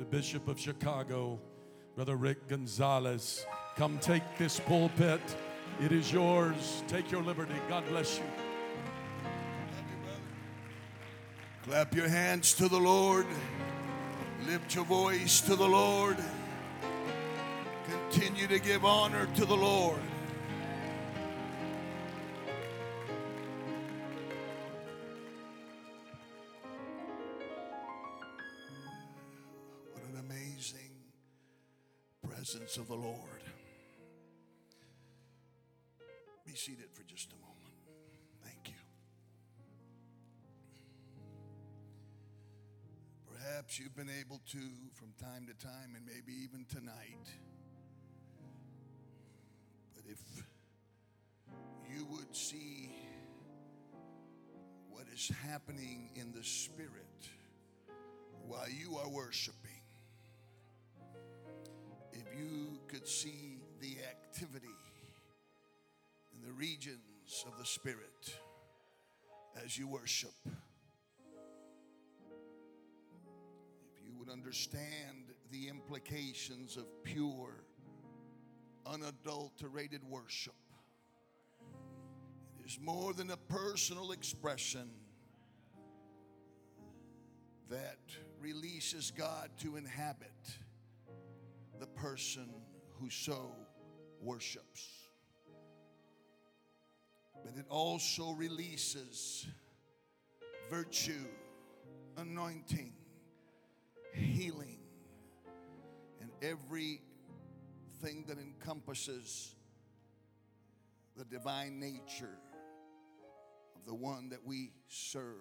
the Bishop of Chicago, Brother Rick Gonzalez. Come take this pulpit. It is yours. Take your liberty. God bless you. Clap your hands to the Lord. Lift your voice to the Lord. Continue to give honor to the Lord. Presence of the Lord. Be seated for just a moment. Thank you. Perhaps you've been able to, from time to time, and maybe even tonight, but if you would see what is happening in the Spirit while you are worshiping, if you could see the activity in the regions of the Spirit as you worship. if you would understand the implications of pure, unadulterated worship. It is more than a personal expression that releases God to inhabit person who so worships. But it also releases virtue, anointing, healing, and everything that encompasses the divine nature of the one that we serve,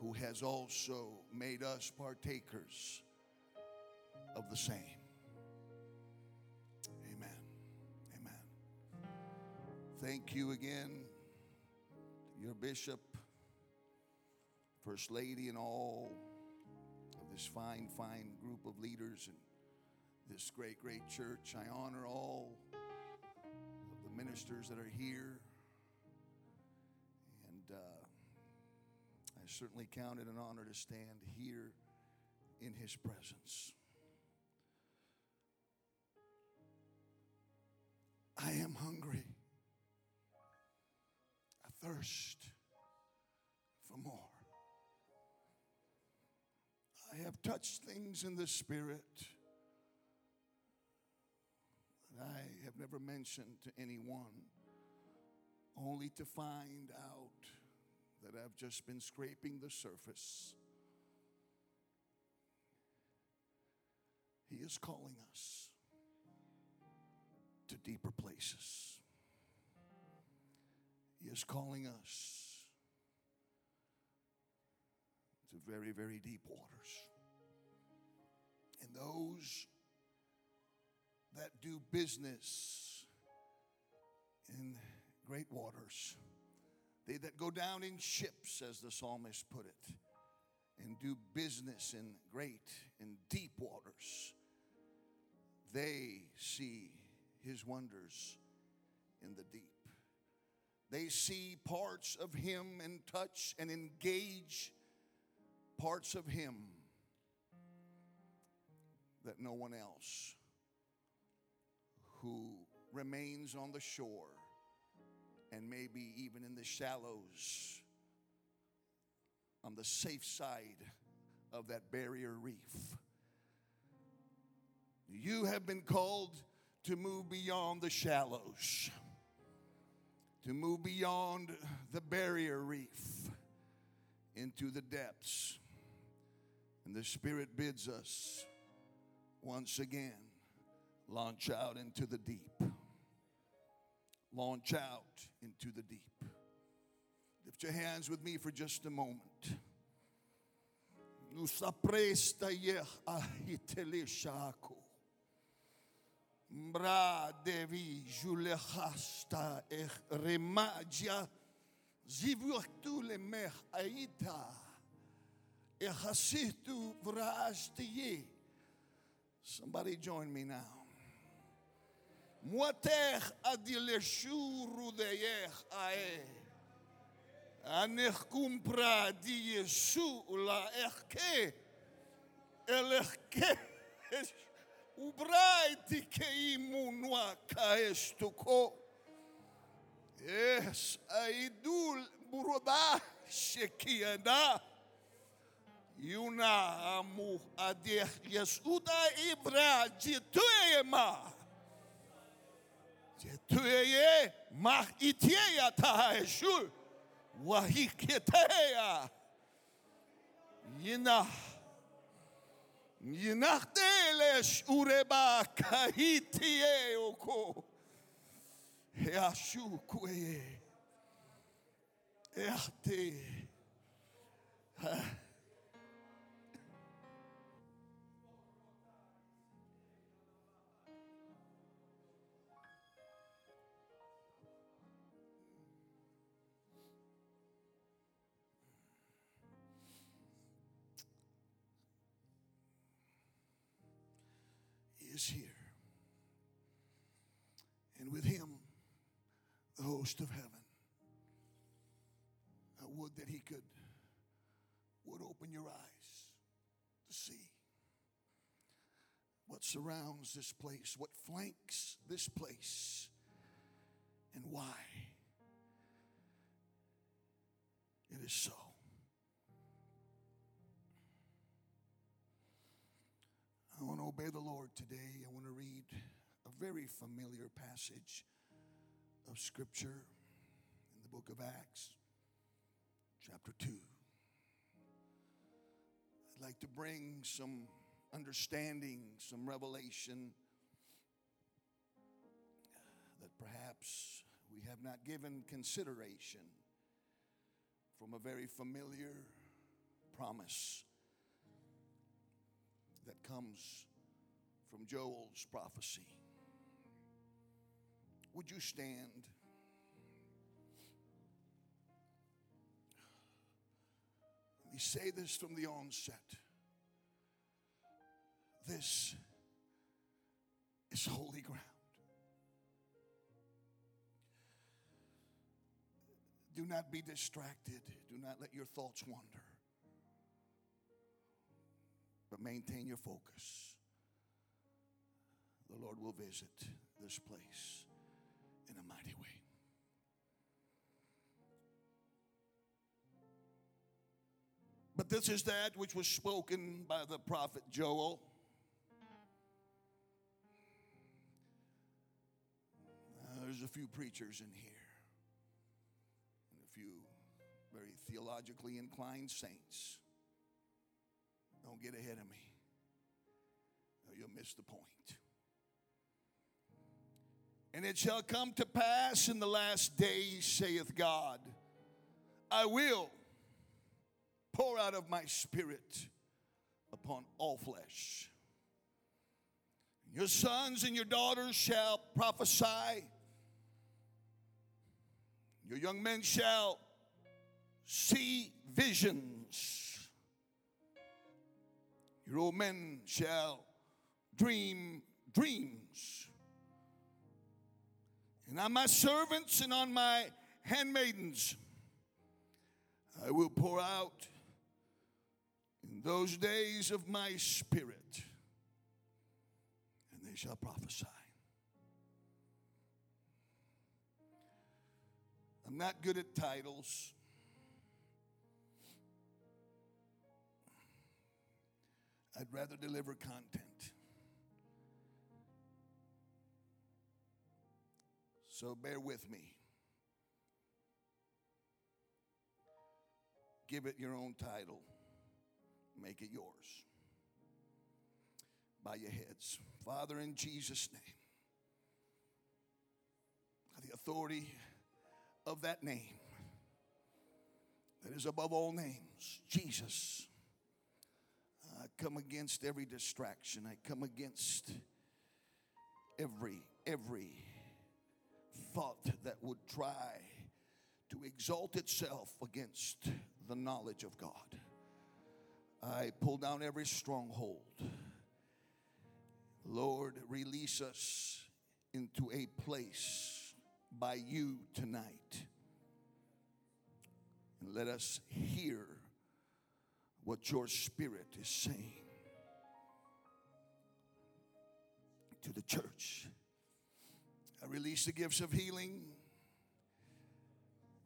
who has also made us partakers of the same. Amen. Amen. Thank you again, your bishop, first lady, and all of this fine, fine group of leaders and this great, great church. I honor all of the ministers that are here. And uh, I certainly count it an honor to stand here in his presence. I am hungry. I thirst for more. I have touched things in the Spirit that I have never mentioned to anyone, only to find out that I've just been scraping the surface. He is calling us to deeper places. He is calling us to very, very deep waters. And those that do business in great waters, they that go down in ships, as the psalmist put it, and do business in great and deep waters, they see his wonders in the deep. They see parts of him and touch and engage parts of him that no one else who remains on the shore and maybe even in the shallows on the safe side of that barrier reef. You have been called to move beyond the shallows, to move beyond the barrier reef into the depths. And the Spirit bids us once again launch out into the deep. Launch out into the deep. Lift your hands with me for just a moment. Yeh ahitele Mbra devi julechasta ech remagia zivuachtu le mech aita. Echasitu vrastiye. Somebody join me now. Moater adileshuru deyech ae. Anech kumpra di Yesu la echke. Elechke. Ubraitikeimua kaestuko. Yes, aidul burubah shekiana. Yuna amu adeh yesuda ibra jituema. Jitueye mah itieya tahaeshu. Wahiketeya. Yinah. Nachtelish șureba kahitie oko. cu ei, Eate. Ah. Host of heaven. I would that he could would open your eyes to see what surrounds this place, what flanks this place, and why it is so. I want to obey the Lord today. I want to read a very familiar passage of Scripture in the book of Acts, chapter 2. I'd like to bring some understanding, some revelation that perhaps we have not given consideration from a very familiar promise that comes from Joel's prophecy. Would you stand? Let me say this from the onset. This is holy ground. Do not be distracted. Do not let your thoughts wander but maintain your focus. The Lord will visit this place in a mighty way. But this is that which was spoken by the prophet Joel. Uh, there's a few preachers in here, and a few very theologically inclined saints. Don't get ahead of me. Or you'll miss the point. And it shall come to pass in the last days, saith God, I will pour out of my spirit upon all flesh. Your sons and your daughters shall prophesy. Your young men shall see visions. Your old men shall dream dreams and on my servants and on my handmaidens. I will pour out in those days of my spirit, and they shall prophesy. I'm not good at titles. I'd rather deliver content. So bear with me. Give it your own title, make it yours. By your heads. Father, in Jesus' name, by the authority of that name that is above all names, Jesus. I come against every distraction. I come against every, every thought that would try to exalt itself against the knowledge of God. I pull down every stronghold. Lord, release us into a place by you tonight. And let us hear what your spirit is saying to the church. I release the gifts of healing.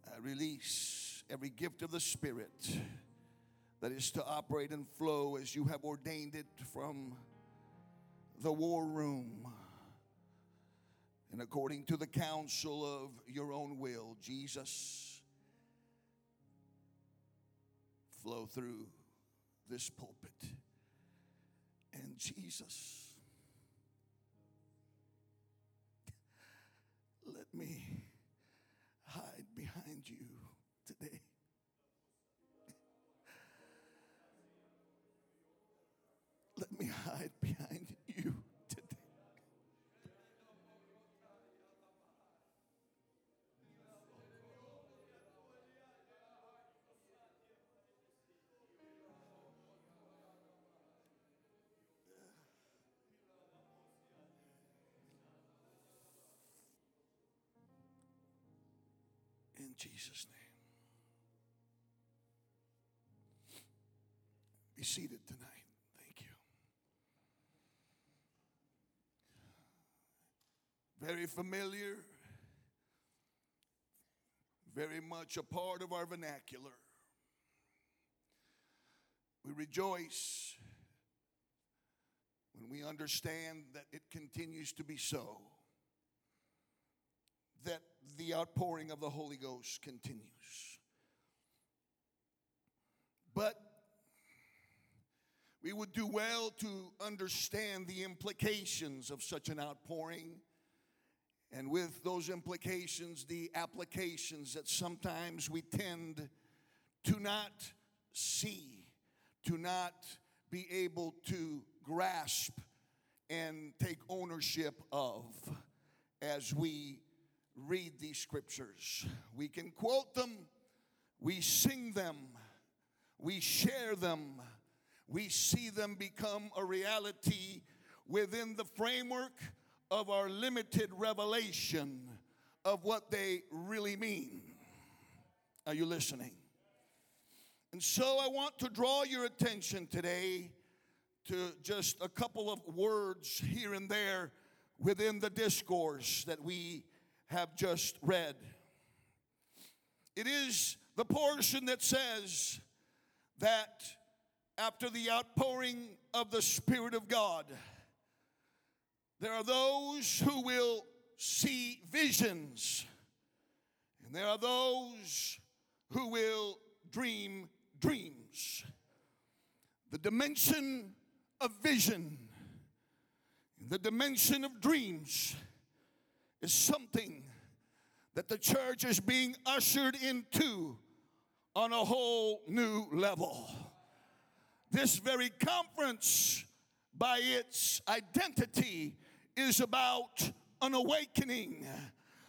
I release every gift of the Spirit that is to operate and flow as you have ordained it from the war room and according to the counsel of your own will, Jesus, flow through this pulpit. And Jesus, let me hide behind you today. Let me hide Very familiar, very much a part of our vernacular. We rejoice when we understand that it continues to be so that the outpouring of the Holy Ghost continues. But we would do well to understand the implications of such an outpouring, and with those implications, the applications that sometimes we tend to not see, to not be able to grasp and take ownership of as we read these scriptures. We can quote them, we sing them, we share them, we see them become a reality within the framework of our limited revelation of what they really mean. Are you listening? And so I want to draw your attention today to just a couple of words here and there within the discourse that we have just read. It is the portion that says that after the outpouring of the Spirit of God, there are those who will see visions, and there are those who will dream dreams. The dimension of vision, the dimension of dreams is something that the church is being ushered into on a whole new level. This very conference, by its identity, is about an awakening,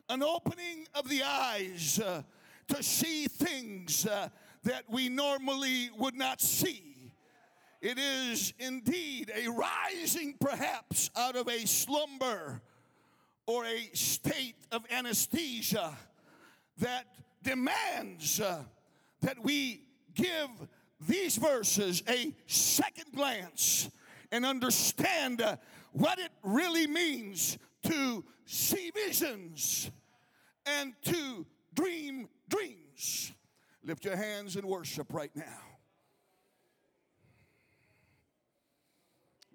an opening of the eyes uh, to see things uh, that we normally would not see. It is indeed a rising, perhaps, out of a slumber or a state of anesthesia that demands uh, that we give these verses a second glance and understand uh, what it really means to see visions and to dream dreams. Lift your hands and worship right now.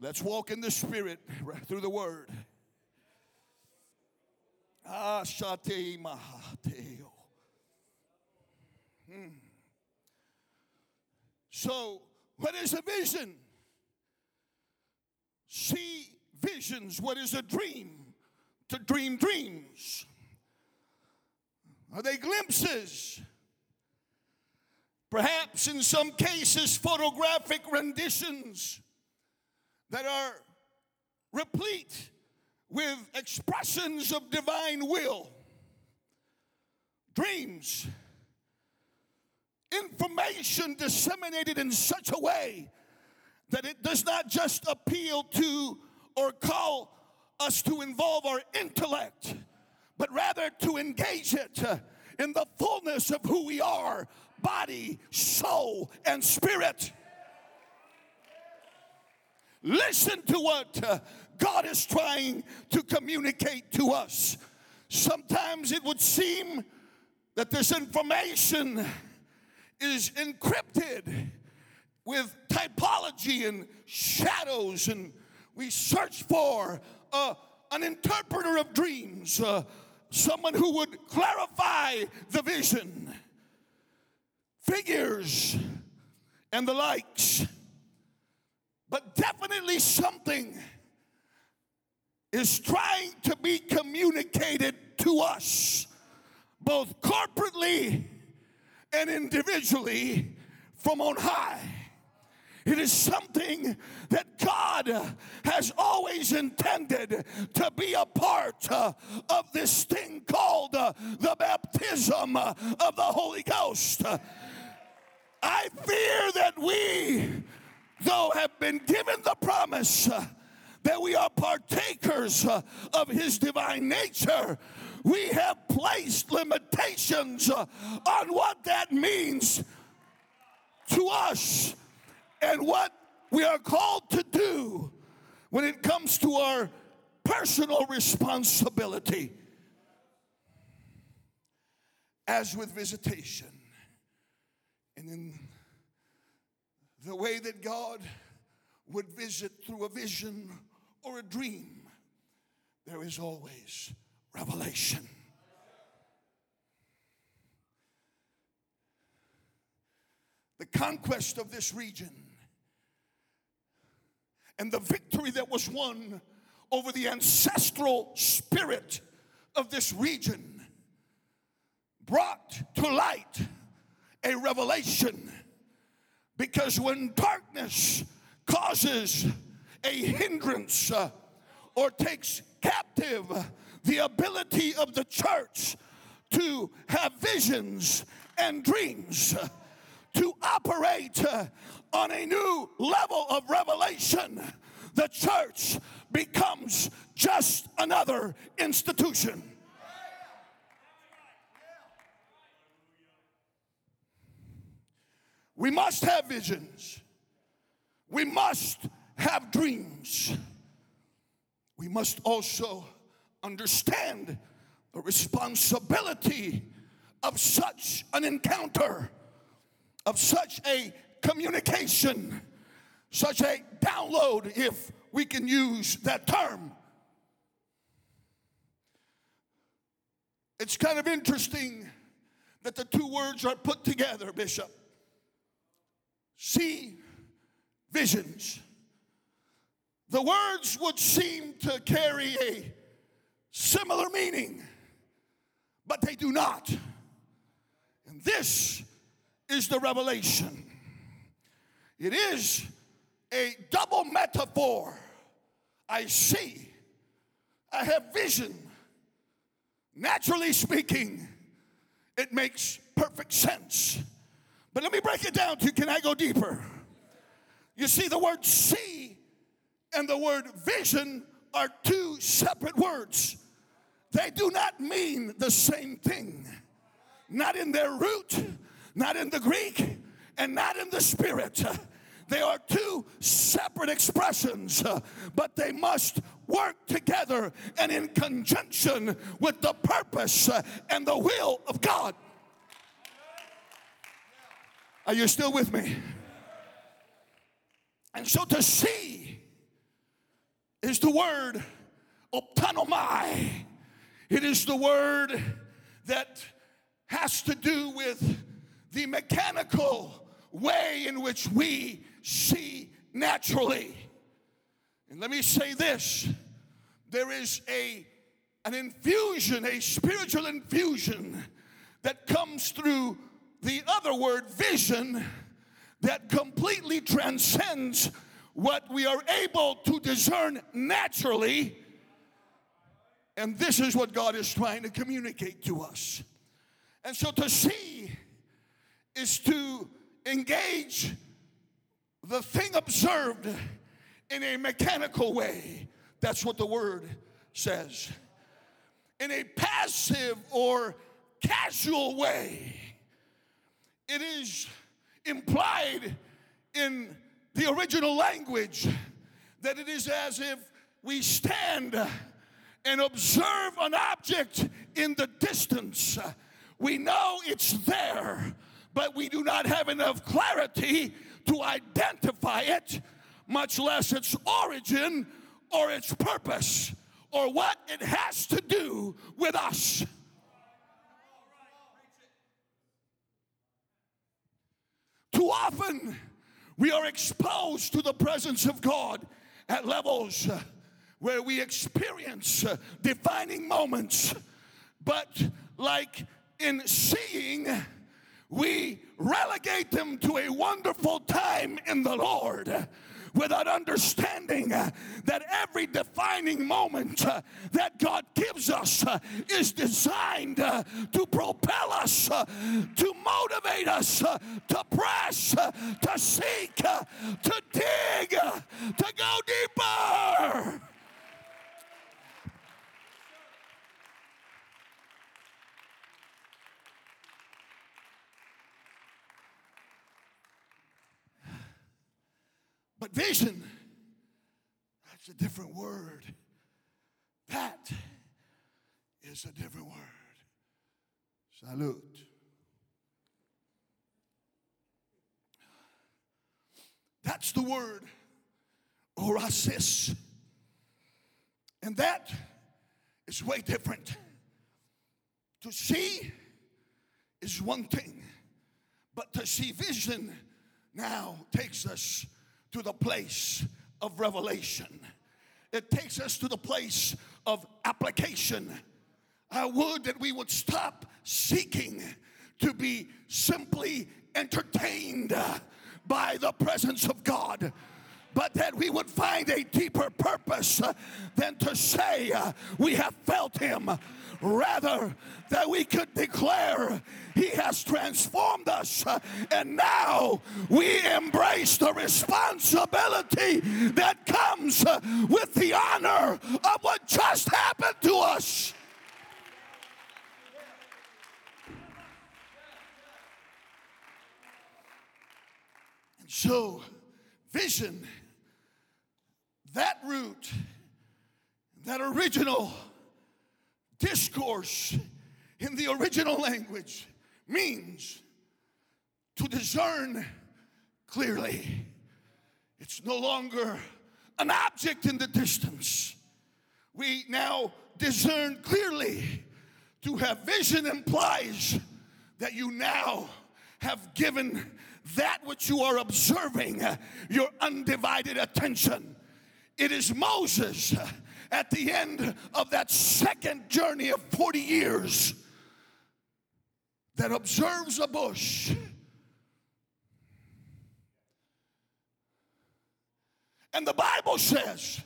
Let's walk in the Spirit right through the Word. Ah, shate mahateo. Hmm. So, what is a vision? See visions. What is a dream? To dream dreams. Are they glimpses? Perhaps in some cases, photographic renditions that are replete with expressions of divine will, dreams, information disseminated in such a way that it does not just appeal to or call us to involve our intellect, but rather to engage it uh, in the fullness of who we are body, soul, and spirit. Listen to what uh, God is trying to communicate to us. Sometimes it would seem that this information is encrypted with typology and shadows, and we search for uh, an interpreter of dreams, uh, someone who would clarify the vision, figures, and the likes. But definitely something is trying to be communicated to us, both corporately and individually from on high. It is something that God has always intended to be a part uh, of this thing called uh, the baptism uh, of the Holy Ghost. I fear that we, though, have been given the promise that we are partakers of His divine nature, we have placed limitations on what that means to us and what we are called to do when it comes to our personal responsibility. As with visitation, and in the way that God would visit through a vision or a dream, there is always revelation. The conquest of this region and the victory that was won over the ancestral spirit of this region brought to light a revelation. Because when darkness causes a hindrance uh, or takes captive the ability of the church to have visions and dreams, to operate on a new level of revelation, the church becomes just another institution. We must have visions. We must have dreams. We must also understand the responsibility of such an encounter, of such a communication, such a download, if we can use that term. It's kind of interesting that the two words are put together, Bishop. See visions. The words would seem to carry a similar meaning, but they do not. And this is the revelation. It is a double metaphor. I see, I have vision. Naturally speaking, it makes perfect sense. But let me break it down to you. can I go deeper? You see, the word see and the word vision are two separate words. They do not mean the same thing. Not in their root, not in the Greek, and not in the spirit. They are two separate expressions, but they must work together and in conjunction with the purpose and the will of God. Are you still with me? And so to see is the word optanomai. It is the word that has to do with the mechanical way in which we see naturally. And let me say this there is a, an infusion, a spiritual infusion that comes through the other word, vision, that completely transcends what we are able to discern naturally. And this is what God is trying to communicate to us. And so to see is to engage the thing observed in a mechanical way. That's what the word says. In a passive or casual way. It is implied in the original language that it is as if we stand and observe an object in the distance. We know it's there, but we do not have enough clarity to identify it, much less its origin or its purpose or what it has to do with us. Too often, we are exposed to the presence of God at levels where we experience defining moments, but like in seeing, we relegate them to a wonderful time in the Lord without understanding that every defining moment that God gives us is designed to propel us, to motivate us, to press, to seek, to dig, to go deeper. But vision, that's a different word. That is a different word. Salute. That's the word orasis. And that is way different. To see is one thing, but to see vision now takes us to the place of revelation. It takes us to the place of application. I would that we would stop seeking to be simply entertained by the presence of God but that we would find a deeper purpose than to say we have felt Him Rather, that we could declare He has transformed us, and now we embrace the responsibility that comes with the honor of what just happened to us. And so, vision, that root, that original discourse in the original language means to discern clearly. It's no longer an object in the distance. We now discern clearly. To have vision implies that you now have given that which you are observing your undivided attention. It is Moses at the end of that second journey of 40 years that observes a bush. And the Bible says,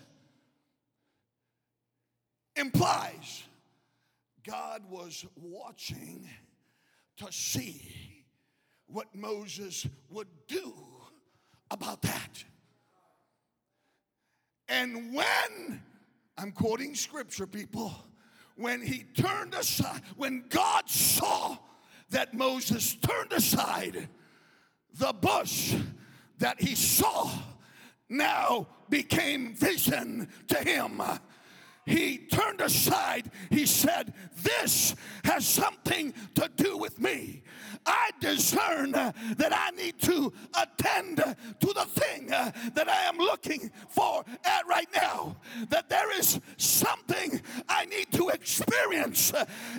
implies, God was watching to see what Moses would do about that. And when I'm quoting scripture, people. When he turned aside, when God saw that Moses turned aside, the bush that he saw now became vision to him he turned aside. He said, This has something to do with me. I discern that I need to attend to the thing that I am looking for at right now. that there is something I need to experience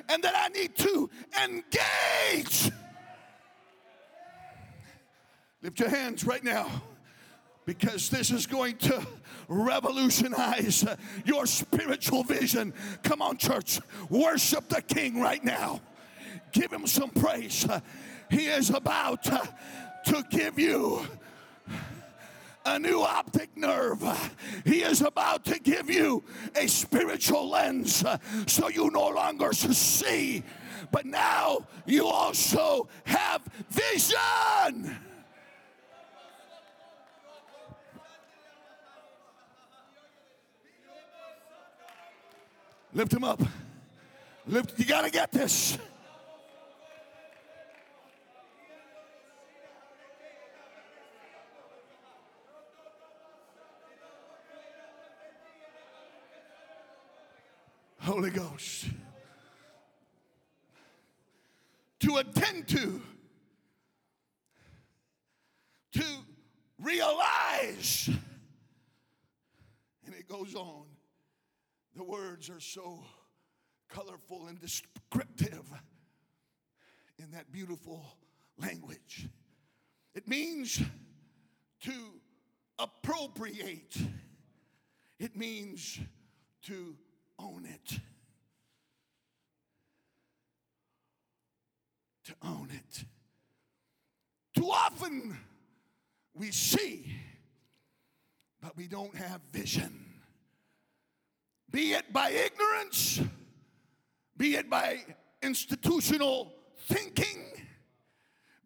and that I need to engage. Lift your hands right now because this is going to revolutionize your spiritual vision. Come on, church, worship the King right now. Give him some praise. He is about to give you a new optic nerve. He is about to give you a spiritual lens so you no longer see, but now you also have vision. Lift him up. Lift, you gotta get this. Holy Ghost. To attend to, to realize, and it goes on. The words are so colorful and descriptive in that beautiful language. It means to appropriate, it means to own it. To own it. Too often we see, but we don't have vision. Be it by ignorance, be it by institutional thinking,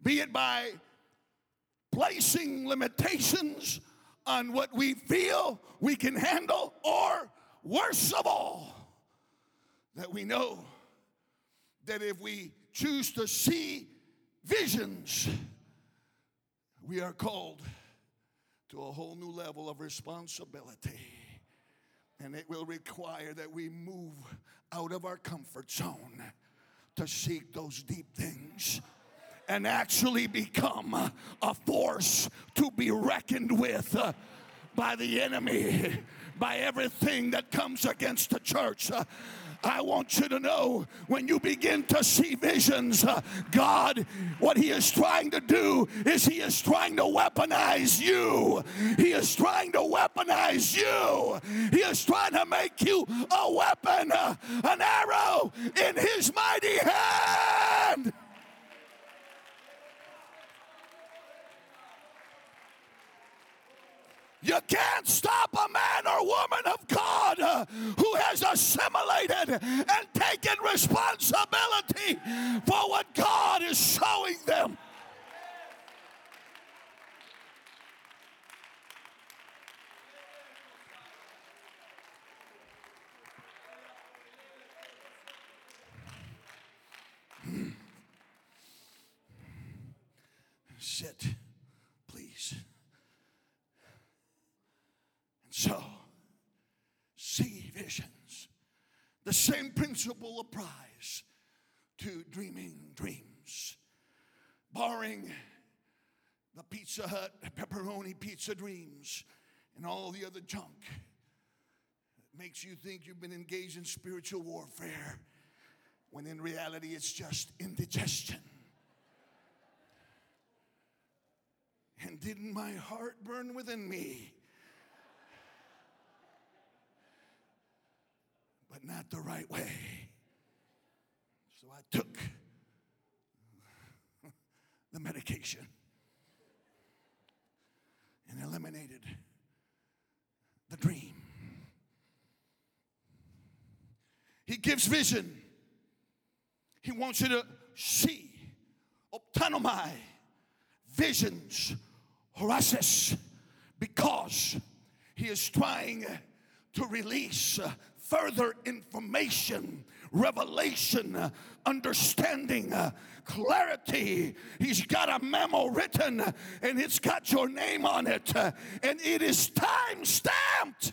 be it by placing limitations on what we feel we can handle, or worst of all, that we know that if we choose to see visions, we are called to a whole new level of responsibility. And it will require that we move out of our comfort zone to seek those deep things and actually become a force to be reckoned with by the enemy, by everything that comes against the church. I want you to know when you begin to see visions, uh, God, what He is trying to do is He is trying to weaponize you. He is trying to weaponize you. He is trying to make you a weapon, uh, an arrow in His mighty hand. You can't stop a man or woman of God uh, who has assimilated and taken responsibility for what God is showing them. Sit. So, see visions. The same principle applies to dreaming dreams. Barring the Pizza Hut pepperoni pizza dreams and all the other junk that makes you think you've been engaged in spiritual warfare when in reality it's just indigestion. And didn't my heart burn within me but not the right way. So I took the medication and eliminated the dream. He gives vision. He wants you to see, optanomai, visions, horasis, because he is trying to release further information, revelation, uh, understanding, uh, clarity. He's got a memo written and it's got your name on it uh, and it is time stamped.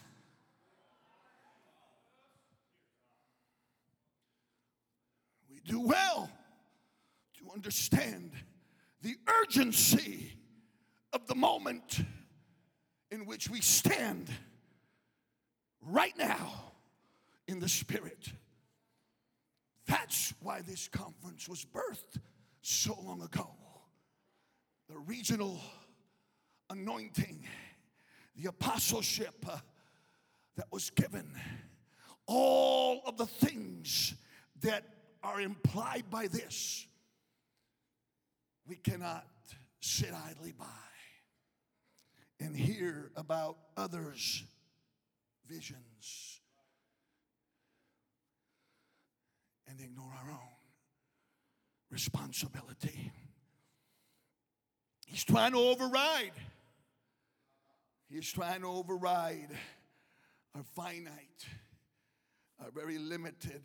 We do well to understand the urgency of the moment in which we stand right now in the Spirit. That's why this conference was birthed so long ago. The regional anointing, the apostleship uh, that was given, all of the things that are implied by this, we cannot sit idly by and hear about others' visions and ignore our own responsibility. He's trying to override. He's trying to override our finite, our very limited,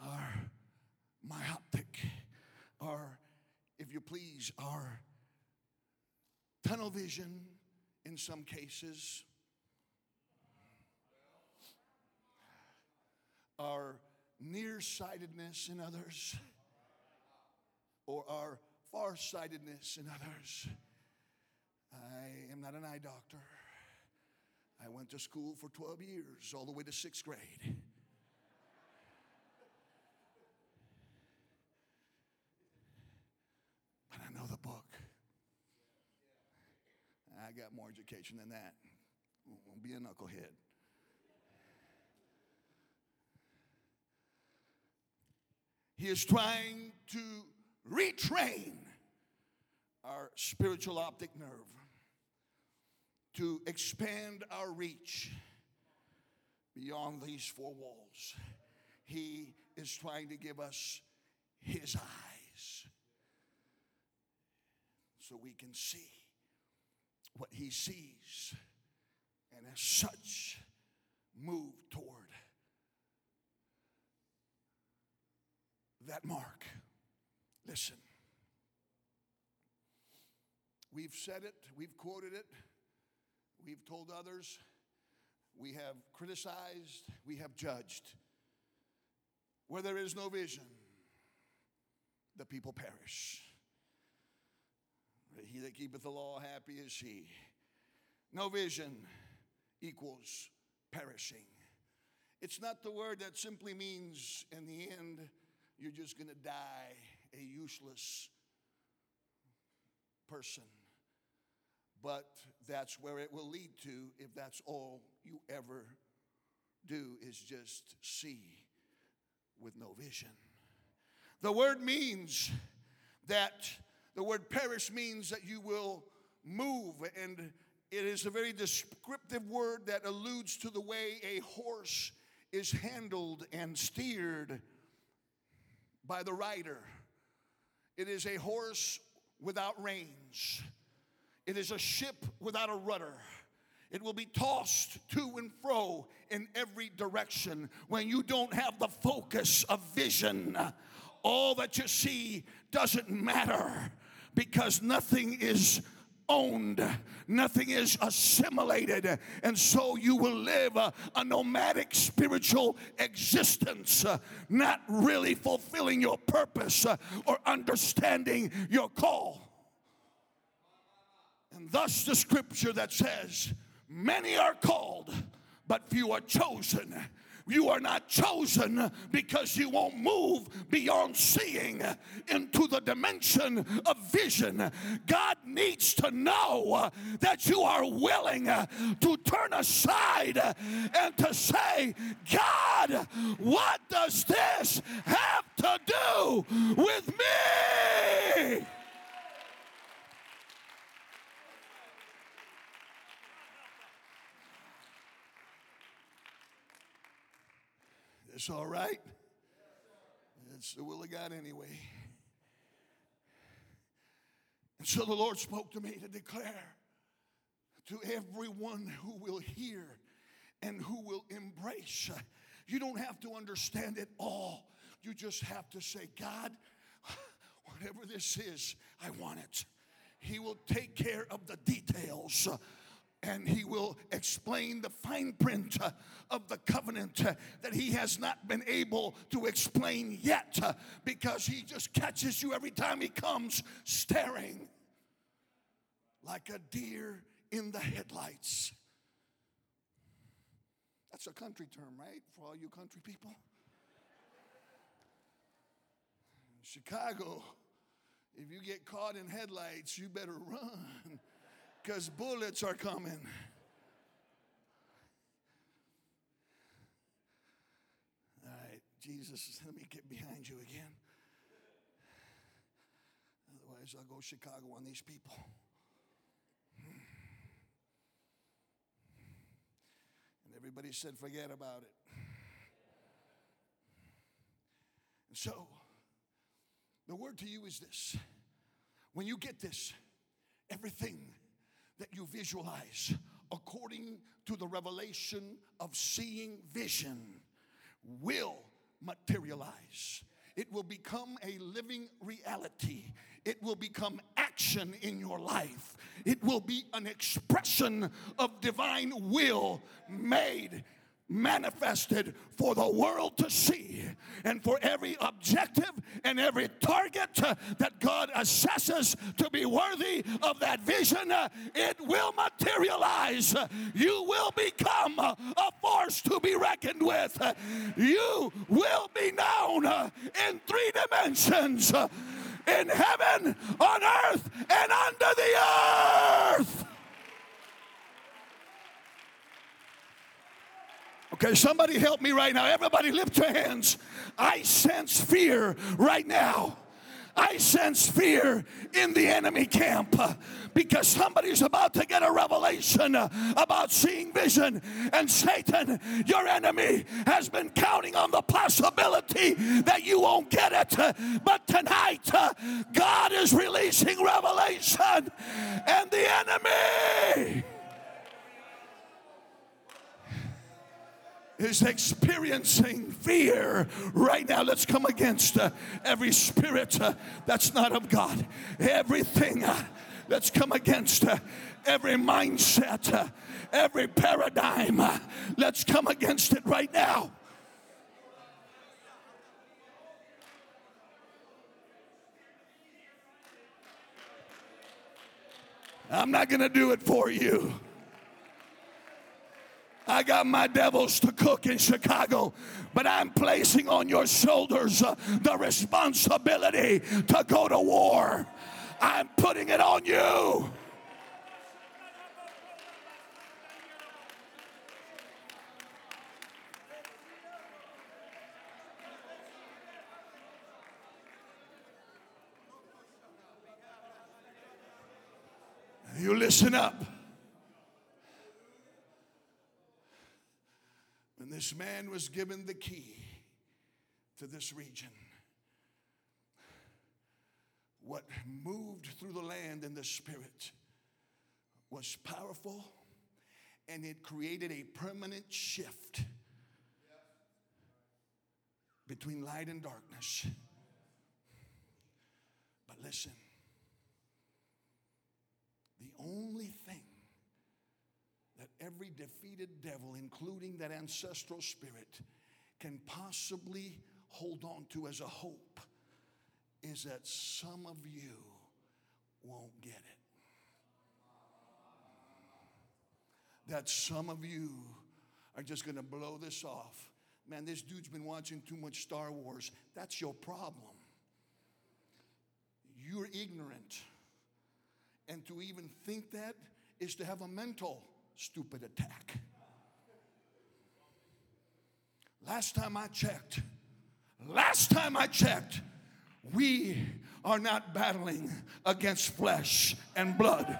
our myopic, our, if you please, our tunnel vision in some cases, our nearsightedness in others, or our farsightedness in others. I am not an eye doctor. I went to school for 12 years, all the way to sixth grade. But I know the book. I got more education than that. Won't be a knucklehead. He is trying to retrain our spiritual optic nerve to expand our reach beyond these four walls. He is trying to give us his eyes so we can see what he sees and as such move toward that mark. Listen. We've said it, we've quoted it, we've told others, we have criticized, we have judged. Where there is no vision, the people perish. He that keepeth the law, happy is he. No vision equals perishing. It's not the word that simply means in the end you're just going to die a useless person. But that's where it will lead to if that's all you ever do is just see with no vision. The word means that the word perish means that you will move, and it is a very descriptive word that alludes to the way a horse is handled and steered by the rider. It is a horse without reins. It is a ship without a rudder. It will be tossed to and fro in every direction when you don't have the focus of vision. All that you see doesn't matter because nothing is owned, nothing is assimilated, and so you will live a, a nomadic spiritual existence, uh, not really fulfilling your purpose uh, or understanding your call. And thus, the scripture that says, Many are called, but few are chosen. You are not chosen because you won't move beyond seeing into the dimension of vision. God needs to know that you are willing to turn aside and to say, God, what does this have to do with me? It's all right. It's the will of God anyway. And so the Lord spoke to me to declare to everyone who will hear and who will embrace. You don't have to understand it all. You just have to say, God, whatever this is, I want it. He will take care of the details and he will explain the fine print uh, of the covenant uh, that he has not been able to explain yet uh, because he just catches you every time he comes staring like a deer in the headlights. That's a country term, right? For all you country people. Chicago, if you get caught in headlights, you better run because bullets are coming. All right, Jesus, let me get behind you again. Otherwise, I'll go Chicago on these people. And everybody said, forget about it. And so, the word to you is this when you get this, everything that you visualize according to the revelation of seeing vision will materialize. It will become a living reality. It will become action in your life. It will be an expression of divine will made manifested for the world to see and for every objective and every target that God assesses to be worthy of that vision, it will materialize. You will become a force to be reckoned with. You will be known in three dimensions in heaven, on earth, and under the earth. Okay, somebody help me right now. Everybody lift your hands. I sense fear right now. I sense fear in the enemy camp uh, because somebody's about to get a revelation uh, about seeing vision. And Satan, your enemy, has been counting on the possibility that you won't get it. But tonight, uh, God is releasing revelation, and the enemy. Is experiencing fear right now. Let's come against uh, every spirit uh, that's not of God. Everything. Uh, let's come against uh, every mindset, uh, every paradigm. Uh, let's come against it right now. I'm not going to do it for you. I got my devils to cook in Chicago, but I'm placing on your shoulders uh, the responsibility to go to war. I'm putting it on you. You listen up. This man was given the key to this region, what moved through the land in the spirit was powerful and it created a permanent shift between light and darkness. But listen, the only thing every defeated devil, including that ancestral spirit, can possibly hold on to as a hope is that some of you won't get it. That some of you are just to blow this off. Man, this dude's been watching too much Star Wars. That's your problem. You're ignorant. And to even think that is to have a mental stupid attack. Last time I checked, last time I checked, we are not battling against flesh and blood.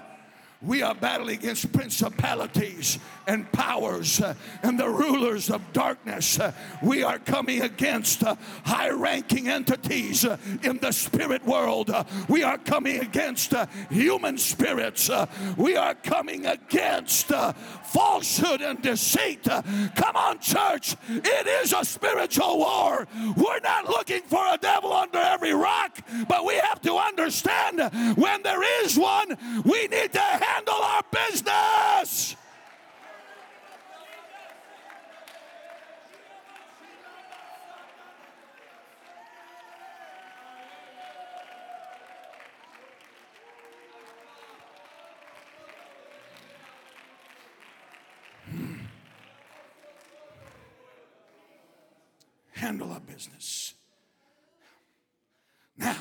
We are battling against principalities and powers uh, and the rulers of darkness. Uh, we are coming against uh, high ranking entities in the spirit world. We are coming against human spirits. We are coming against falsehood and deceit. Come on, church. It is a spiritual war. We're not looking for a devil under every rock, but we have to understand when there is one, we need to handle our business. handle our business. Now,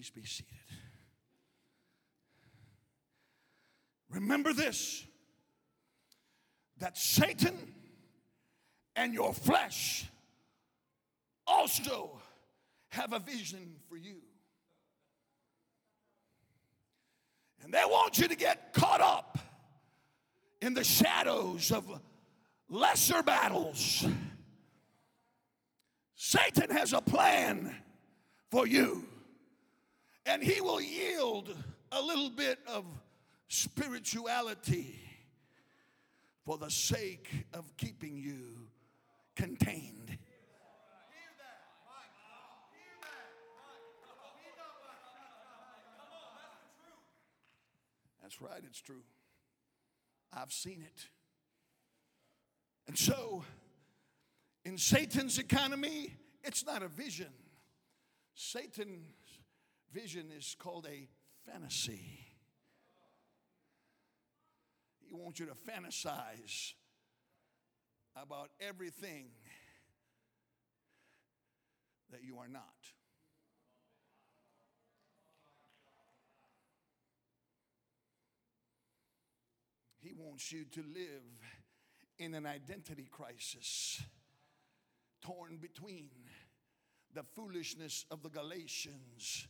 please be seated. Remember this that Satan and your flesh also have a vision for you. And they want you to get caught up in the shadows of lesser battles. Satan has a plan for you, and he will yield a little bit of spirituality for the sake of keeping you contained. That's right, it's true. I've seen it. And so, in Satan's economy, it's not a vision. Satan's vision is called a fantasy. He wants you to fantasize about everything that you are not. He wants you to live in an identity crisis, torn between the foolishness of the Galatians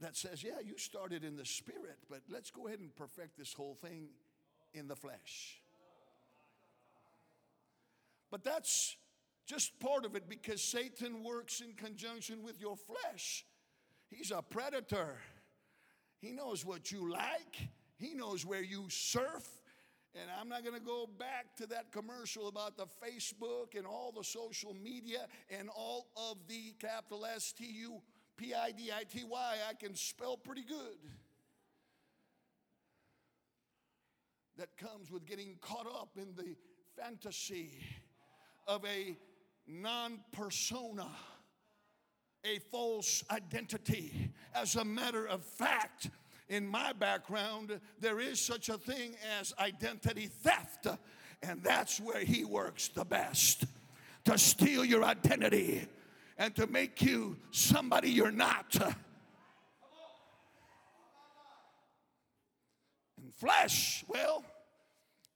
that says, Yeah, you started in the spirit, but let's go ahead and perfect this whole thing in the flesh. But that's just part of it because Satan works in conjunction with your flesh. He's a predator. He knows what you like, he knows where you surf, and I'm not going to go back to that commercial about the Facebook and all the social media and all of the capital S T U P I D I T Y. I can spell pretty good. That comes with getting caught up in the fantasy of a non persona, a false identity. As a matter of fact, in my background, there is such a thing as identity theft, and that's where he works the best to steal your identity and to make you somebody you're not. And flesh, well,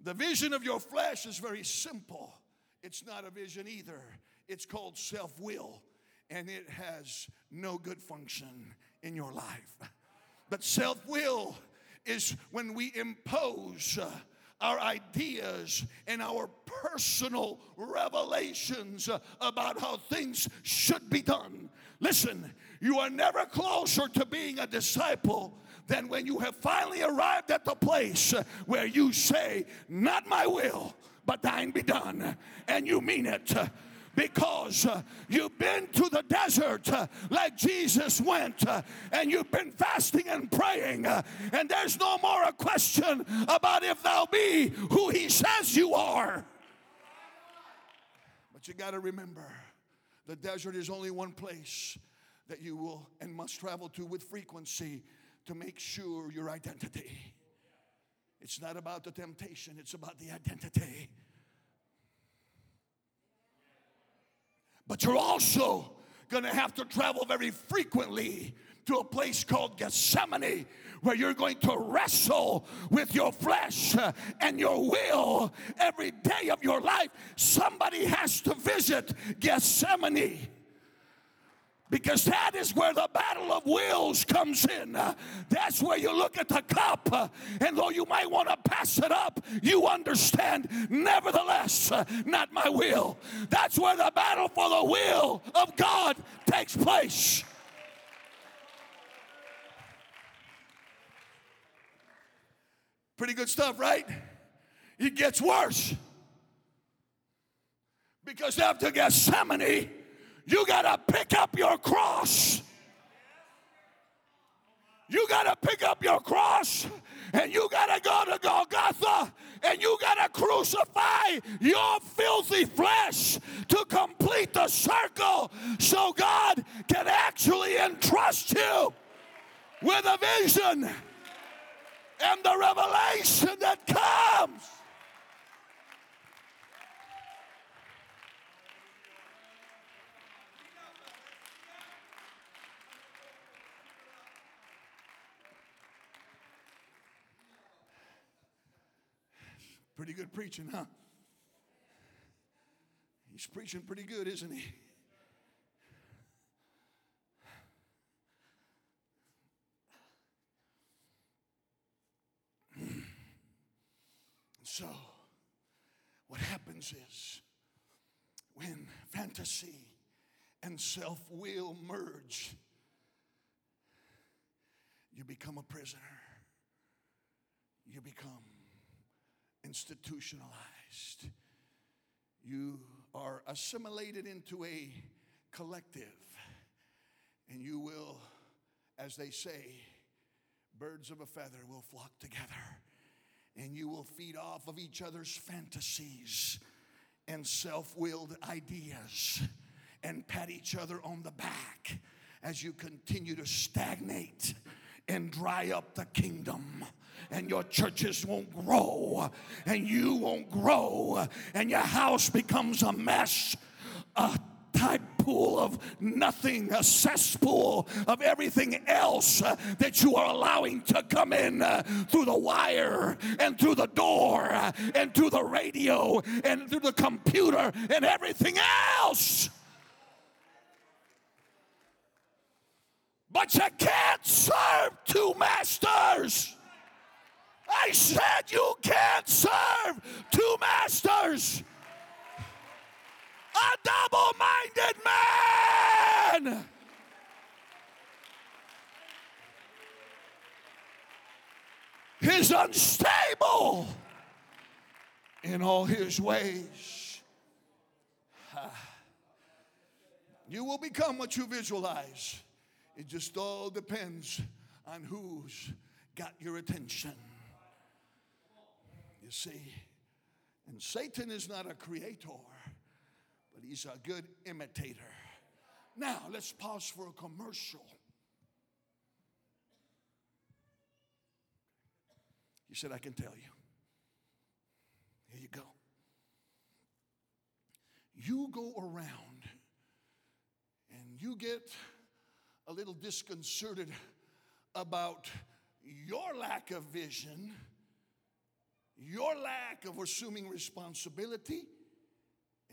the vision of your flesh is very simple. It's not a vision either. It's called self will, and it has no good function in your life. But self will is when we impose uh, our ideas and our personal revelations about how things should be done. Listen, you are never closer to being a disciple than when you have finally arrived at the place where you say, Not my will, but thine be done. And you mean it because you've been to the desert like Jesus went, and you've been fasting and praying, and there's no more a question about if thou be who he says you are. You got to remember the desert is only one place that you will and must travel to with frequency to make sure your identity. It's not about the temptation, it's about the identity. But you're also going to have to travel very frequently to a place called Gethsemane where you're going to wrestle with your flesh uh, and your will every day of your life. Somebody has to visit Gethsemane because that is where the battle of wills comes in. That's where you look at the cup, uh, and though you might want to pass it up, you understand, nevertheless, uh, not my will. That's where the battle for the will of God takes place. Pretty good stuff, right? It gets worse. Because after Gethsemane, you got to pick up your cross. You got to pick up your cross and you got to go to Golgotha and you got to crucify your filthy flesh to complete the circle so God can actually entrust you with a vision and the revelation that comes. Pretty good preaching, huh? He's preaching pretty good, isn't he? So, what happens is when fantasy and self will merge, you become a prisoner. You become institutionalized. You are assimilated into a collective, and you will, as they say, birds of a feather will flock together, and you will feed off of each other's fantasies and self willed ideas and pat each other on the back as you continue to stagnate and dry up the kingdom. And your churches won't grow, and you won't grow, and your house becomes a mess, a type pool of nothing, a cesspool of everything else that you are allowing to come in through the wire and through the door and through the radio and through the computer and everything else. But you can't serve two masters. I said you can't serve two masters. A double minded man. is unstable in all his ways. You will become what you visualize. It just all depends on who's got your attention. You see, and Satan is not a creator, but he's a good imitator. Now, let's pause for a commercial. He said, I can tell you. Here you go. You go around and you get a little disconcerted about your lack of vision, your lack of assuming responsibility,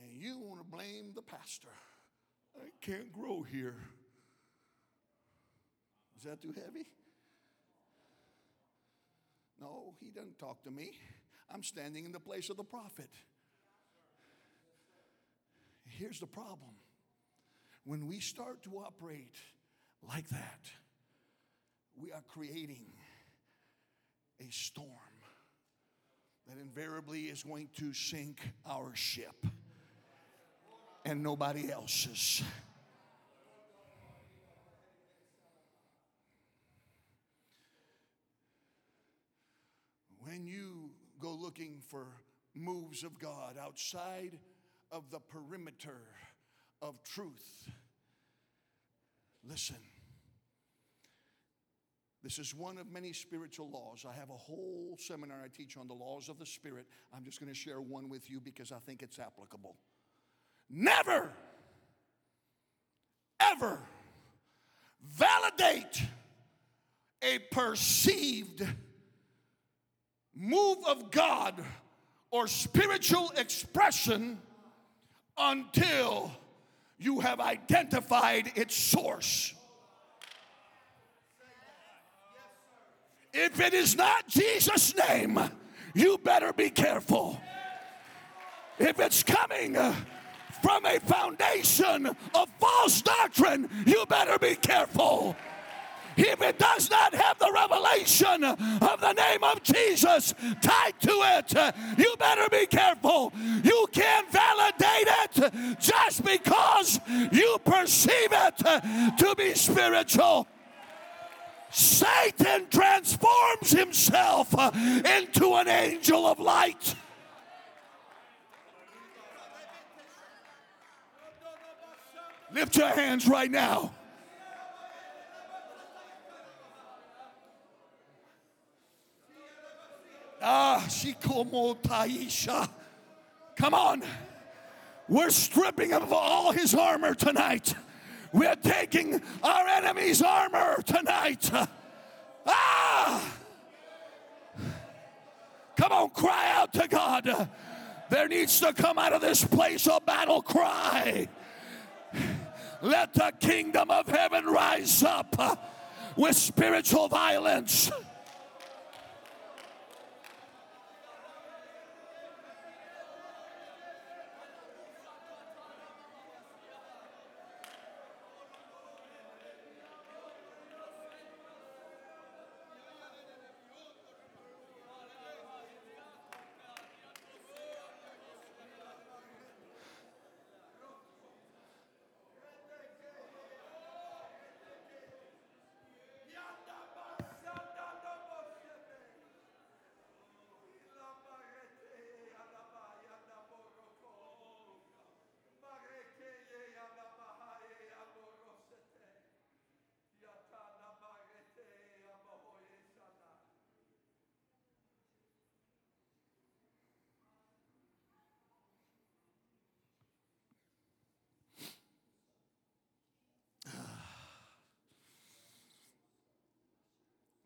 and you want to blame the pastor. I can't grow here. Is that too heavy? No, he doesn't talk to me. I'm standing in the place of the prophet. Here's the problem when we start to operate like that, we are creating a storm that invariably is going to sink our ship and nobody else's. When you go looking for moves of God outside of the perimeter of truth, listen. This is one of many spiritual laws. I have a whole seminar I teach on the laws of the Spirit. I'm just going to share one with you because I think it's applicable. Never, ever validate a perceived move of God or spiritual expression until you have identified its source. If it is not Jesus' name, you better be careful. If it's coming from a foundation of false doctrine, you better be careful. If it does not have the revelation of the name of Jesus tied to it, you better be careful. You can't validate it just because you perceive it to be spiritual. Satan transforms himself into an angel of light. Lift your hands right now. Ah, Shikomo Taisha. Come on. We're stripping him of all his armor tonight. We're taking our enemy's armor tonight. Ah! Come on, cry out to God. There needs to come out of this place a battle cry. Let the kingdom of heaven rise up with spiritual violence.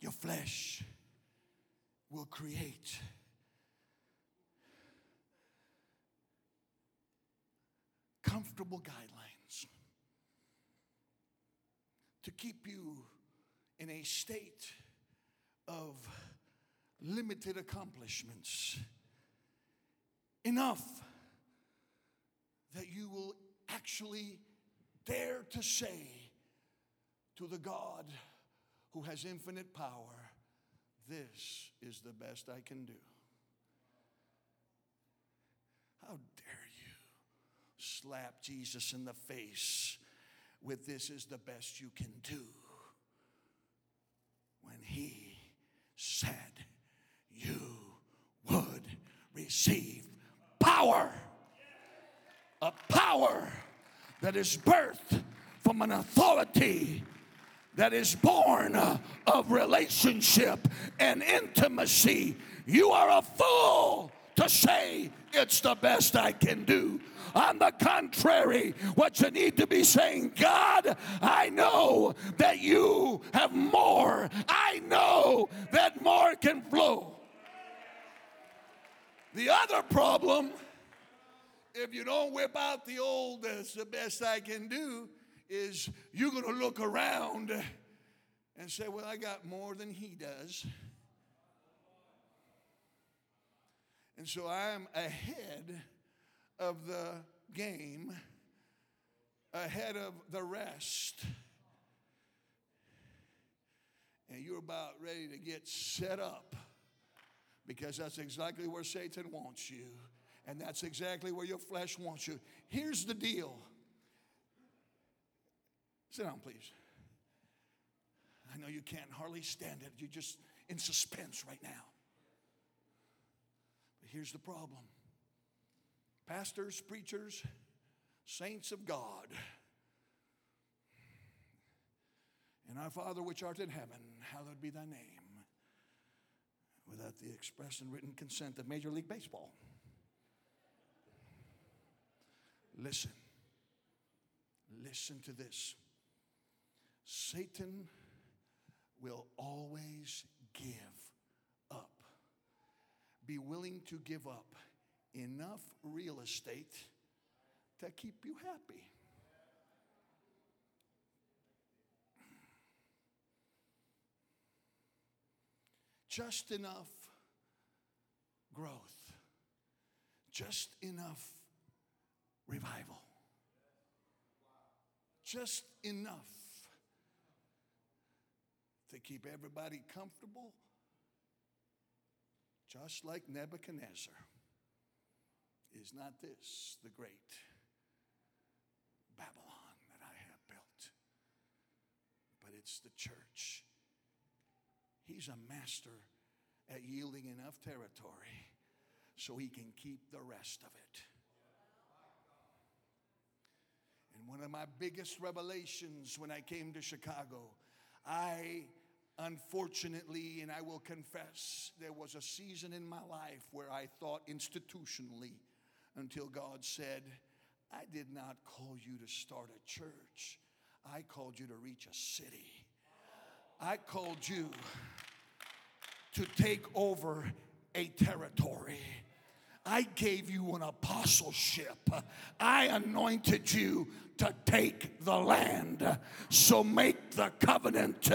Your flesh will create comfortable guidelines to keep you in a state of limited accomplishments. Enough that you will actually dare to say to the God who has infinite power, This is the best I can do. How dare you slap Jesus in the face with this is the best you can do when he said you would receive power. A power that is birthed from an authority that is born uh, of relationship and intimacy. You are a fool to say it's the best I can do. On the contrary, what you need to be saying, God, I know that you have more. I know that more can flow. The other problem, if you don't whip out the old, that's the best I can do, is you're going to look around and say, Well, I got more than he does. And so I'm ahead of the game, ahead of the rest. And you're about ready to get set up because that's exactly where Satan wants you. And that's exactly where your flesh wants you. Here's the deal. Sit down, please. I know you can't hardly stand it. You're just in suspense right now. But here's the problem pastors, preachers, saints of God, and our Father which art in heaven, hallowed be thy name. Without the express and written consent of Major League Baseball. Listen. Listen to this. Satan will always give up. Be willing to give up enough real estate to keep you happy. Just enough growth, just enough revival, just enough to keep everybody comfortable, just like Nebuchadnezzar. Is not this the great Babylon that I have built? But it's the church. He's a master at yielding enough territory so he can keep the rest of it. And one of my biggest revelations when I came to Chicago, I unfortunately, and I will confess, there was a season in my life where I thought institutionally until God said, I did not call you to start a church, I called you to reach a city. I called you to take over a territory. I gave you an apostleship. I anointed you to take the land. So make the covenant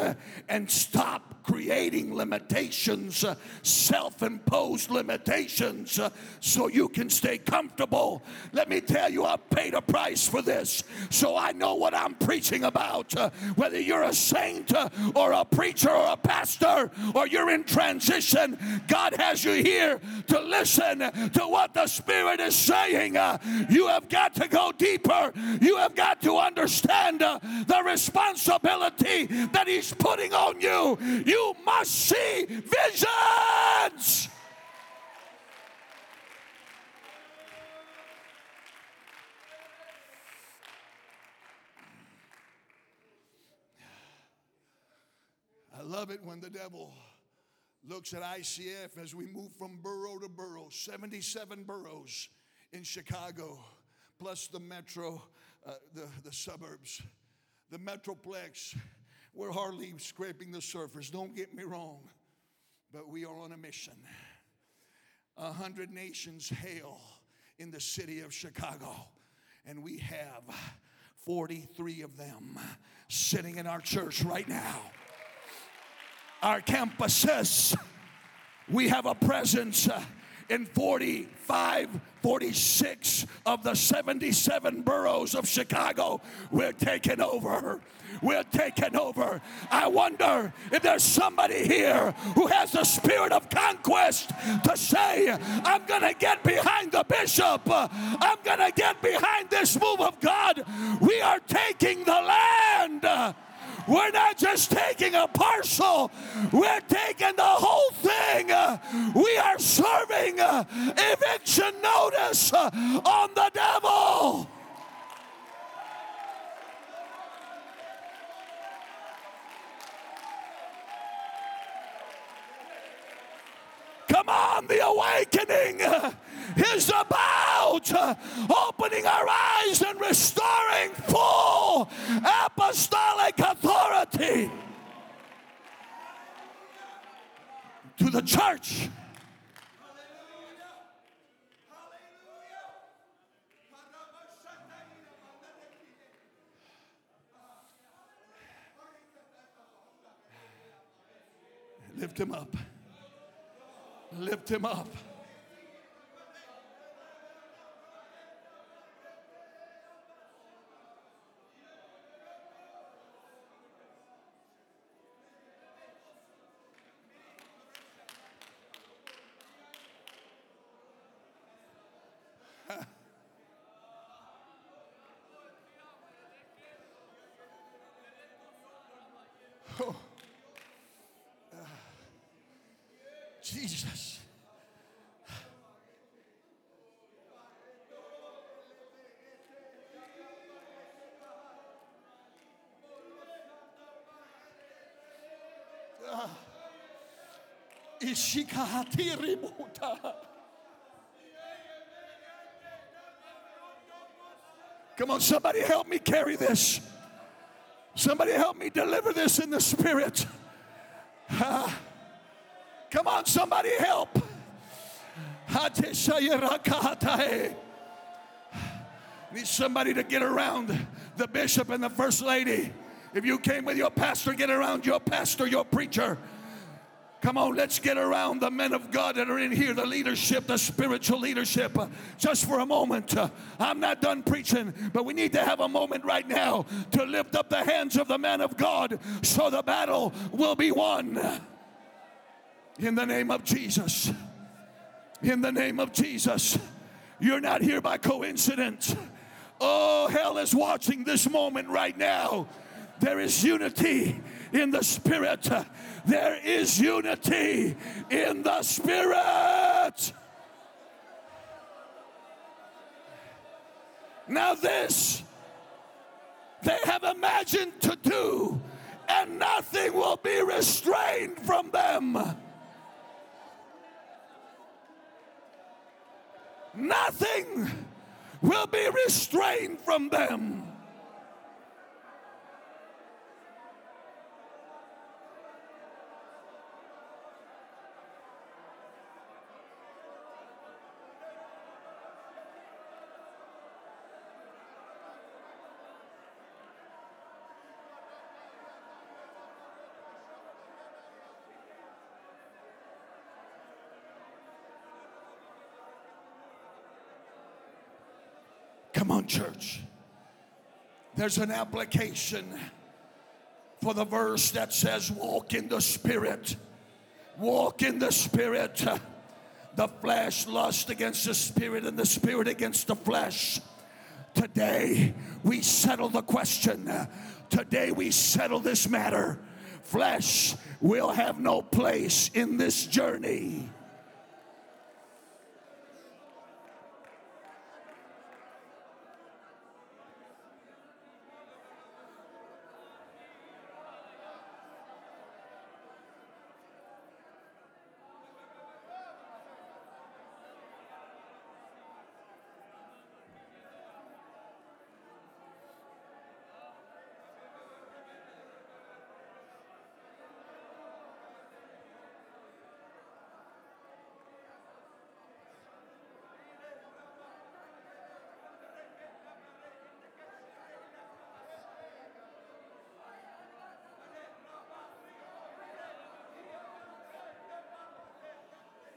and stop creating limitations, self imposed limitations, so you can stay comfortable. Let me tell you, I paid a price for this, so I know what I'm preaching about. Whether you're a saint or a preacher or a pastor or you're in transition, God has you here to listen to what the Spirit is saying. You have got to go deeper. You have got to understand uh, the responsibility that He's putting on you. You must see visions. I love it when the devil looks at ICF as we move from borough to borough, 77 boroughs in Chicago, plus the metro, uh, the, the suburbs, the metroplex. We're hardly scraping the surface, don't get me wrong, but we are on a mission. A hundred nations hail in the city of Chicago, and we have 43 of them sitting in our church right now our campuses. We have a presence uh, in 45, 46 of the 77 boroughs of Chicago. We're taking over. We're taking over. I wonder if there's somebody here who has the spirit of conquest to say, I'm going to get behind the bishop. I'm going to get behind this move of God. We are taking the land. We're not just taking a parcel, we're taking the whole thing. We are serving uh, eviction notice uh, on the devil. Come on, the awakening is about uh, opening our eyes and restoring full apostolic authority to the church. Lift him up. Lift him up. Oh. Jesus. Ah. Come on, somebody help me carry this. Somebody help me deliver this in the spirit. Come on, somebody help. Need somebody to get around the bishop and the first lady. If you came with your pastor, get around your pastor, your preacher. Come on, let's get around the men of God that are in here, the leadership, the spiritual leadership. Uh, just for a moment, uh, I'm not done preaching, but we need to have a moment right now to lift up the hands of the men of God so the battle will be won. In the name of Jesus. In the name of Jesus. You're not here by coincidence. Oh, hell is watching this moment right now. There is unity in the spirit. There is unity in the spirit. Now, this they have imagined to do, and nothing will be restrained from them. Nothing will be restrained from them. Come on, church. There's an application for the verse that says, Walk in the Spirit. Walk in the Spirit. The flesh lust against the Spirit, and the Spirit against the flesh. Today, we settle the question. Today, we settle this matter. Flesh will have no place in this journey.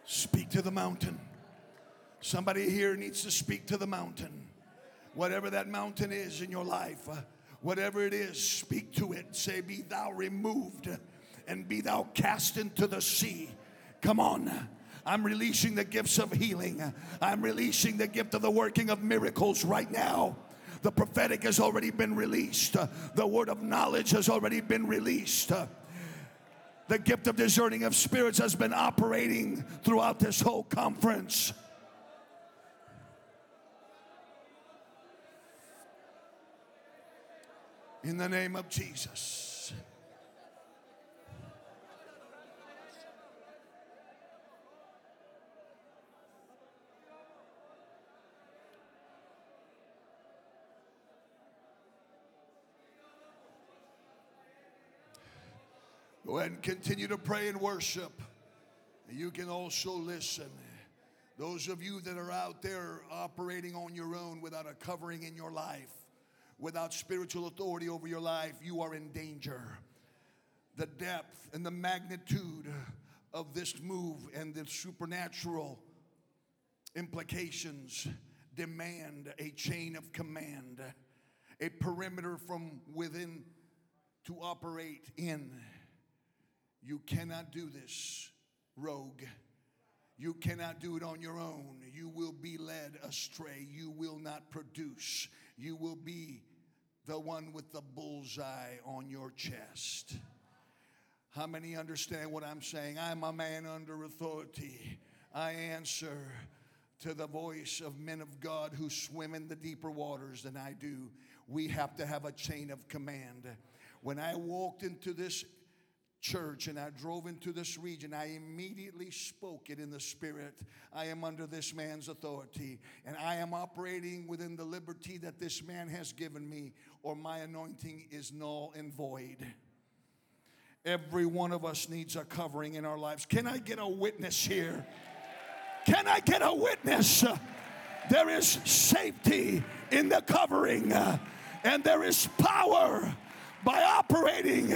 Speak to the mountain. Somebody here needs to speak to the mountain. Whatever that mountain is in your life, uh, whatever it is, speak to it. Say, Be thou removed and be thou cast into the sea. Come on. I'm releasing the gifts of healing. I'm releasing the gift of the working of miracles right now. The prophetic has already been released. The word of knowledge has already been released. The gift of discerning of spirits has been operating throughout this whole conference. In the name of Jesus. Go ahead and continue to pray and worship. You can also listen. Those of you that are out there operating on your own without a covering in your life, without spiritual authority over your life, you are in danger. The depth and the magnitude of this move and the supernatural implications demand a chain of command, a perimeter from within to operate in. You cannot do this, rogue. You cannot do it on your own. You will be led astray. You will not produce. You will be the one with the bullseye on your chest. How many understand what I'm saying? I'm a man under authority. I answer to the voice of men of God who swim in the deeper waters than I do. We have to have a chain of command. When I walked into this church and I drove into this region, I immediately spoke it in the spirit. I am under this man's authority and I am operating within the liberty that this man has given me, or my anointing is null and void. Every one of us needs a covering in our lives. Can I get a witness here? Can I get a witness? There is safety in the covering, and there is power by operating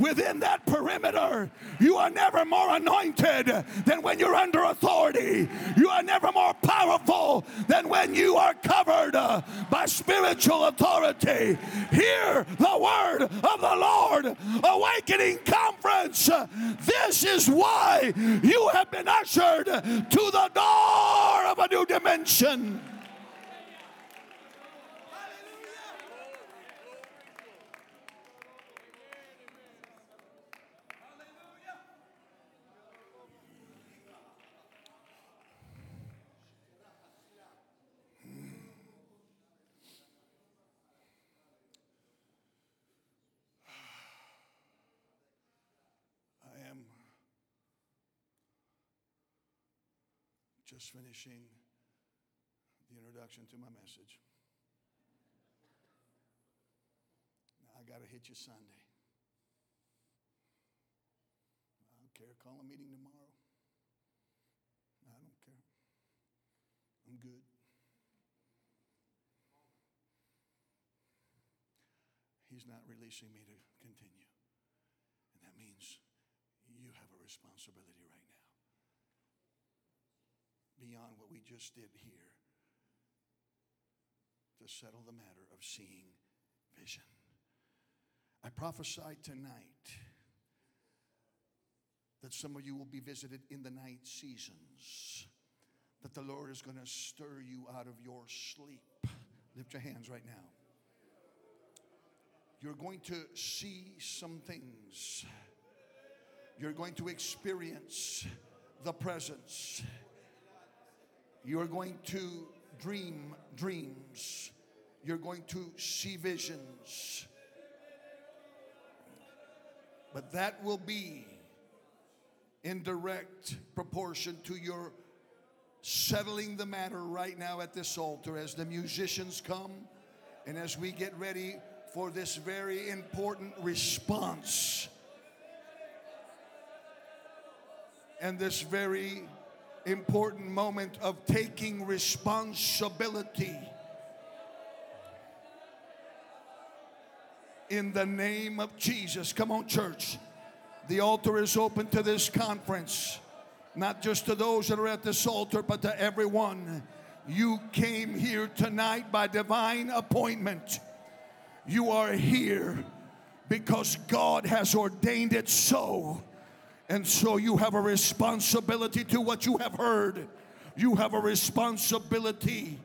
within that perimeter. You are never more anointed than when you're under authority. You are never more powerful than when you are covered uh, by spiritual authority. Hear the word of the Lord. Awakening Conference. This is why you have been ushered to the door of a new dimension. I am finishing the introduction to my message. Now I got to hit you Sunday. I don't care. Call a meeting tomorrow. I don't care. I'm good. He's not releasing me to continue. And that means you have a responsibility right now. Beyond what we just did here. to settle the matter of seeing vision. I prophesy tonight that some of you will be visited in the night seasons, that the Lord is going to stir you out of your sleep. Lift your hands right now. You're going to see some things. You're going to experience the presence. You're going to dream dreams. You're going to see visions. But that will be in direct proportion to your settling the matter right now at this altar as the musicians come and as we get ready for this very important response and this very important moment of taking responsibility. In the name of Jesus. Come on, church. The altar is open to this conference, not just to those that are at this altar, but to everyone. You came here tonight by divine appointment. You are here because God has ordained it so. And so you have a responsibility to what you have heard. You have a responsibility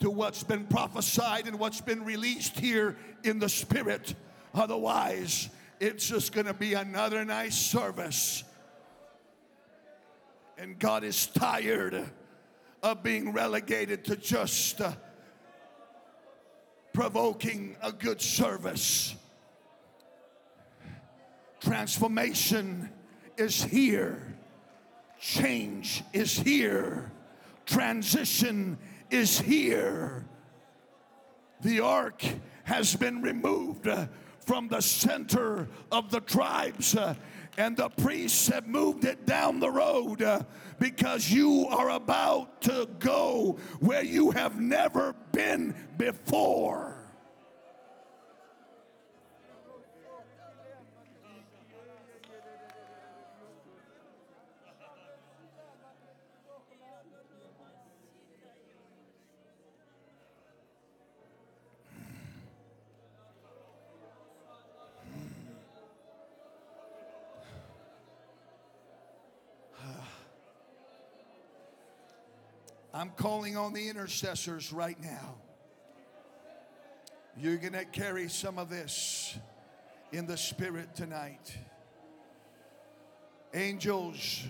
to what's been prophesied and what's been released here in the spirit. Otherwise, it's just going to be another nice service. And God is tired of being relegated to just uh, provoking a good service. Transformation is here. Change is here. Transition is here. The ark has been removed uh, from the center of the tribes, uh, and the priests have moved it down the road uh, because you are about to go where you have never been before. I'm calling on the intercessors right now. You're going to carry some of this in the spirit tonight. Angels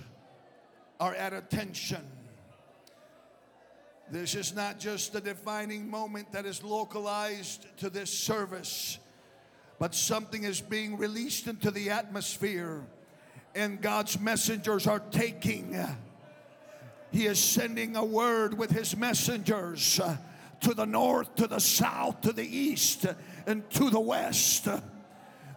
are at attention. This is not just a defining moment that is localized to this service, but something is being released into the atmosphere, and God's messengers are taking he is sending a word with his messengers uh, to the north, to the south, to the east, and to the west.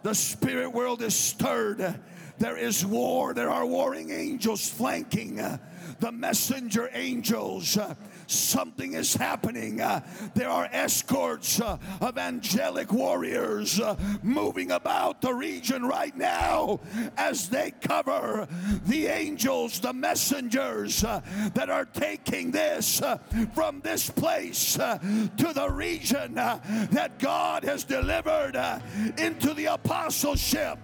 The spirit world is stirred. There is war. There are warring angels flanking uh, the messenger angels. Something is happening. Uh, there are escorts uh, of angelic warriors uh, moving about the region right now as they cover the angels, the messengers that are taking this from this place to the region that God has delivered into the apostleship.